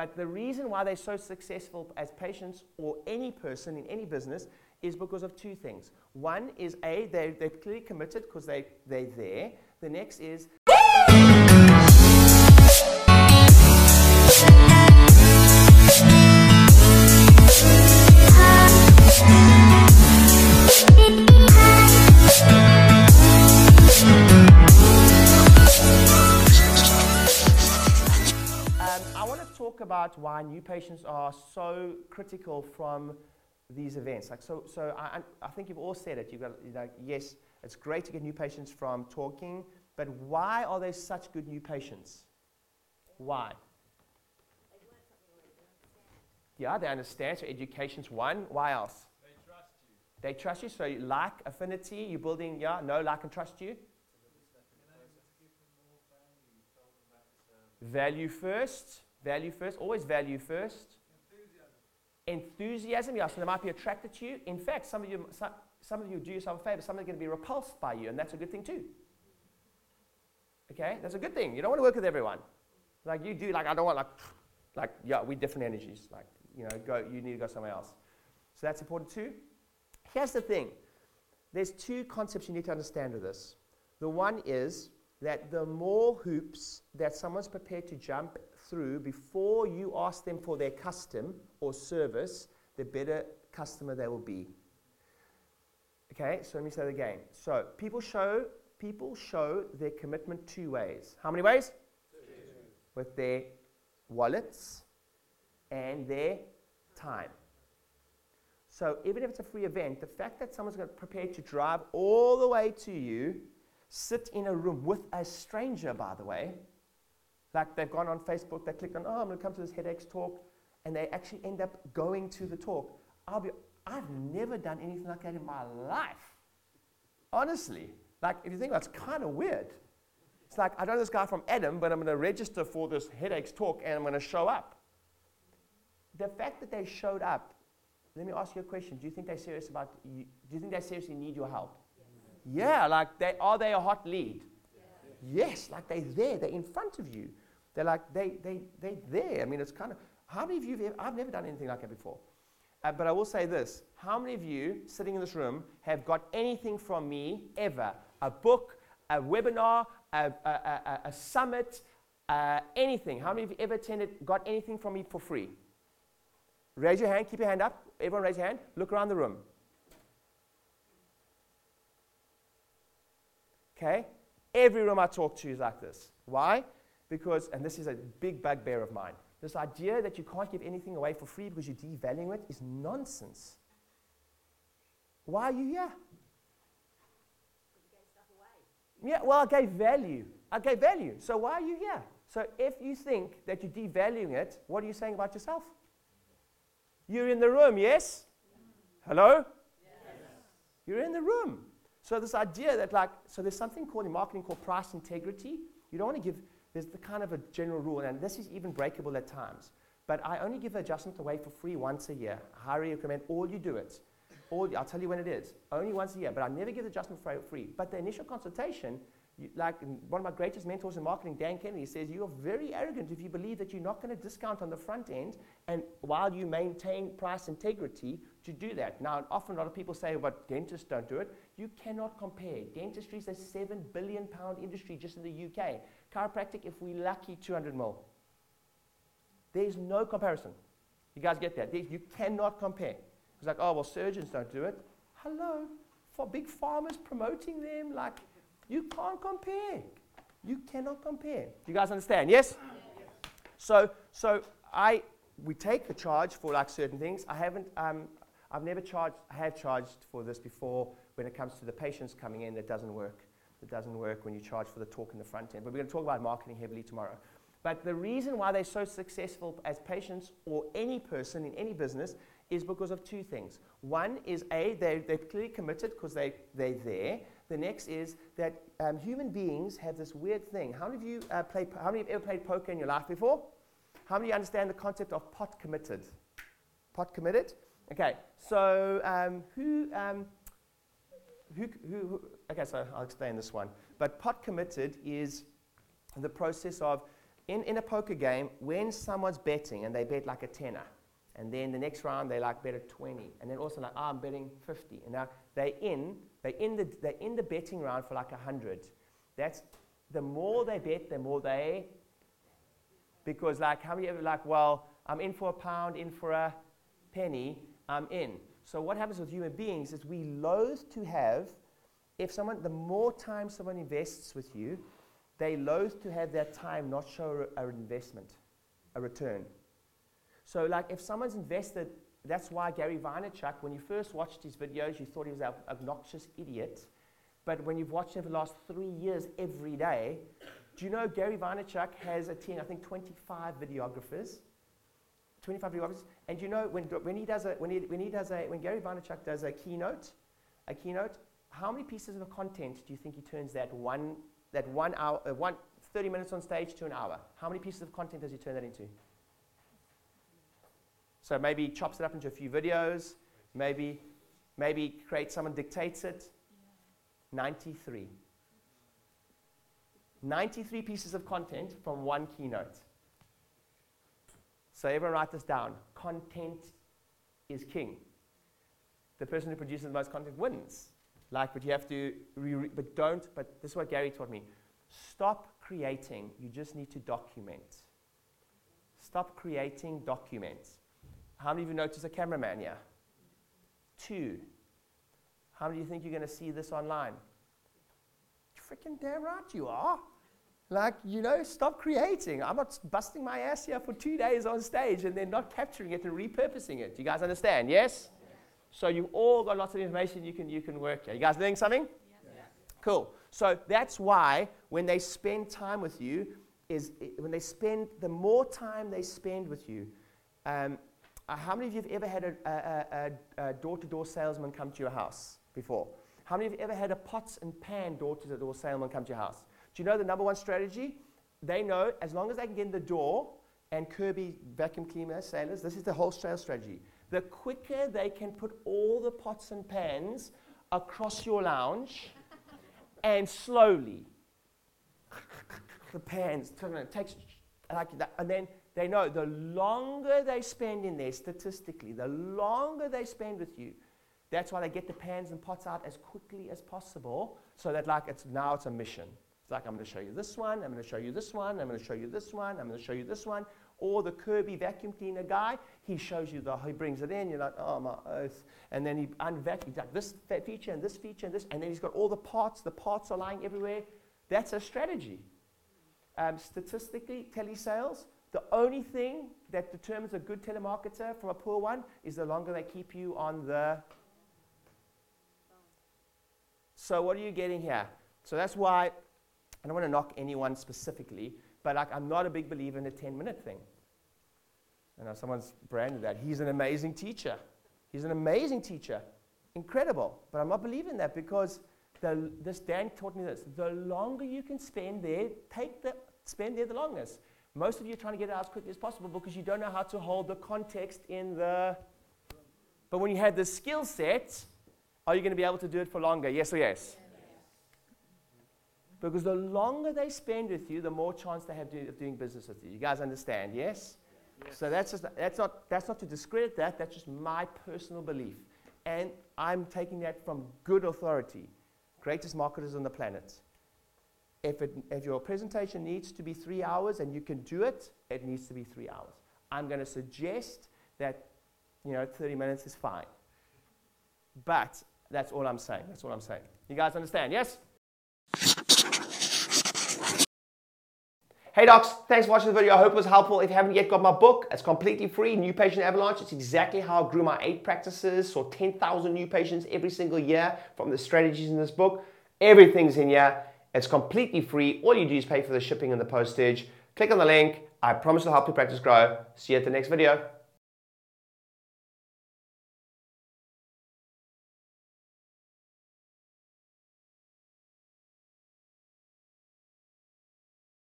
But the reason why they're so successful as patients or any person in any business is because of two things. One is A, they, they're clearly committed because they, they're there. The next is about why new patients are so critical from these events. Like, so, so I, I- I think you've all said it. You've got, you know, yes, it's great to get new patients from talking, but why are they such good new patients? Why? Yeah, they understand. So education's one. Why else? They trust you. They trust you. So you like affinity. You're building. Yeah, no, like, and trust you. Value first. Value first. Always value first. Enthusiasm. Yeah, so they might be attracted to you. In fact, some of you, some, some of you do yourself a favor. Some of them are going to be repulsed by you, and that's a good thing too. Okay, that's a good thing. You don't want to work with everyone. Like you do. Like I don't want like, like yeah, we different energies. Like you know, go. You need to go somewhere else. So that's important too. Here's the thing. There's two concepts you need to understand with this. The one is that the more hoops that someone's prepared to jump through before you ask them for their custom or service, the better customer they will be. Okay, so let me say that again. So people show people show their commitment two ways. How many ways? With their wallets and their time. So even if it's a free event, the fact that someone's going to prepare to drive all the way to you, sit in a room with a stranger, by the way, like they've gone on Facebook, they click on, oh, I'm going to come to this headaches talk, and they actually end up going to the talk. I'll be, I've never done anything like that in my life. Honestly. Like, if you think about it, it's kind of weird. It's like, I don't know this guy from Adam, but I'm going to register for this headaches talk and I'm going to show up. The fact that they showed up, let me ask you a question. Do you think they're serious about you? Do you think they seriously need your help? Yeah, like they are they a hot lead? Yes, like they're there, they're in front of you. They're like they they they're there. I mean, it's kind of how many of you have ever, I've never done anything like that before. Uh, but I will say this: How many of you sitting in this room have got anything from me ever? A book, a webinar, a, a, a, a summit, uh, anything? How many of you ever attended, got anything from me for free? Raise your hand. Keep your hand up. Everyone, raise your hand. Look around the room. Okay? Every room I talk to is like this. Why? Because, and this is a big bugbear of mine, this idea that you can't give anything away for free because you're devaluing it is nonsense. Why are you here? Yeah, well, I gave value. I gave value. So why are you here? So if you think that you're devaluing it, what are you saying about yourself? You're in the room, yes? Hello? Yes. You're in the room. So this idea that like, so there's something called in marketing called price integrity. You don't want to give, there's the kind of a general rule, and this is even breakable at times. But I only give the adjustment away for free once a year. I highly recommend all you do it. All, I'll tell you when it is. Only once a year, but I never give the adjustment free. But the initial consultation, you, like one of my greatest mentors in marketing, Dan Kennedy, says you're very arrogant if you believe that you're not going to discount on the front end and while you maintain price integrity to do that. Now, often a lot of people say, but dentists don't do it. You cannot compare. Dentistry is a seven billion pound industry just in the UK. Chiropractic, if we're lucky, 200 mil. There's no comparison. You guys get that? You cannot compare. It's like, oh, well, surgeons don't do it. Hello, for big farmers promoting them, like, you can't compare. You cannot compare. Do you guys understand? Yes? So, so I, we take the charge for like certain things. I haven't, um, I've never charged, I have charged for this before when it comes to the patients coming in. That doesn't work. It doesn't work when you charge for the talk in the front end. But we're going to talk about marketing heavily tomorrow. But the reason why they're so successful as patients or any person in any business is because of two things. One is A, they're, they're clearly committed because they, they're there. The next is that um, human beings have this weird thing. How many of you uh, played, how many have ever played poker in your life before? How many understand the concept of pot committed? Pot committed? Okay, so um, who, um, who, who, who, okay, so I'll explain this one. But pot committed is the process of in, in a poker game, when someone's betting and they bet like a tenner, and then the next round they like bet a 20, and then also like, oh, I'm betting 50. And now they in, they in the, they in the betting round for like 100. That's, the more they bet, the more they, because like, how many ever like, well, I'm in for a pound, in for a penny, I'm in. So what happens with human beings is we loathe to have, if someone, the more time someone invests with you, they loathe to have that time not show an investment, a return. So, like, if someone's invested, that's why Gary Vaynerchuk, when you first watched his videos, you thought he was an obnoxious idiot. But when you've watched him for the last three years every day, do you know Gary Vaynerchuk has a team, I think 25 videographers? 25 videographers. And you know, when, when he does a, when he, when he does a, when Gary Vaynerchuk does a keynote, a keynote, how many pieces of content do you think he turns that one, that one hour, uh, one, 30 minutes on stage to an hour? How many pieces of content does he turn that into? So maybe chops it up into a few videos, maybe, maybe creates someone dictates it. 93. 93 pieces of content from one keynote. So everyone write this down. Content is king. The person who produces the most content wins. Like, but you have to, re- but don't, but this is what Gary taught me. Stop creating, you just need to document. Stop creating, document. How many of you notice a cameraman here? Two. How many do you think you're going to see this online? Freaking damn right you are. Like, you know, stop creating. I'm not busting my ass here for two days on stage and then not capturing it and repurposing it. You guys understand? Yes? So you've all got lots of information you can, you can work here. You guys learning something? Yes. Cool. So that's why when they spend time with you, is when they spend, the more time they spend with you, um, uh, how many of you have ever had a, a, a, a door-to-door salesman come to your house before? How many of you have ever had a pots and pan door-to-door salesman come to your house? Do you know the number one strategy? They know as long as they can get in the door and Kirby vacuum cleaner sailors, this is the whole sales strategy. The quicker they can put all the pots and pans across your lounge and slowly the pans takes like that, and then they know the longer they spend in there, statistically, the longer they spend with you, that's why they get the pans and pots out as quickly as possible so that like it's now it's a mission. It's like I'm going to show you this one, I'm going to show you this one, I'm going to show you this one, I'm going to show you this one. Or the Kirby vacuum cleaner guy, he shows you the, he brings it in, you're like, oh my earth. And then he unvacuums like this feature and this feature and this, and then he's got all the parts, the parts are lying everywhere. That's a strategy. Um, statistically, telesales, the only thing that determines a good telemarketer from a poor one is the longer they keep you on the. So, what are you getting here? So, that's why I don't want to knock anyone specifically, but like, I'm not a big believer in the 10 minute thing. I know someone's branded that. He's an amazing teacher. He's an amazing teacher. Incredible. But I'm not believing that because the, this Dan taught me this. The longer you can spend there, take the spend there the longest. Most of you are trying to get it out as quickly as possible because you don't know how to hold the context in the. But when you have the skill set, are you going to be able to do it for longer? Yes or yes? Because the longer they spend with you, the more chance they have of doing business with you. You guys understand? Yes? yes? So that's, just, that's, not, that's not to discredit that, that's just my personal belief. And I'm taking that from good authority. Greatest marketers on the planet. If, it, if your presentation needs to be three hours and you can do it, it needs to be three hours. I'm going to suggest that, you know, 30 minutes is fine. But that's all I'm saying. That's all I'm saying. You guys understand? Yes? Hey docs, thanks for watching the video. I hope it was helpful. If you haven't yet got my book, it's completely free, New Patient Avalanche. It's exactly how I grew my eight practices, saw 10,000 new patients every single year from the strategies in this book. Everything's in here. It's completely free. All you do is pay for the shipping and the postage. Click on the link. I promise to help your practice grow. See you at the next video.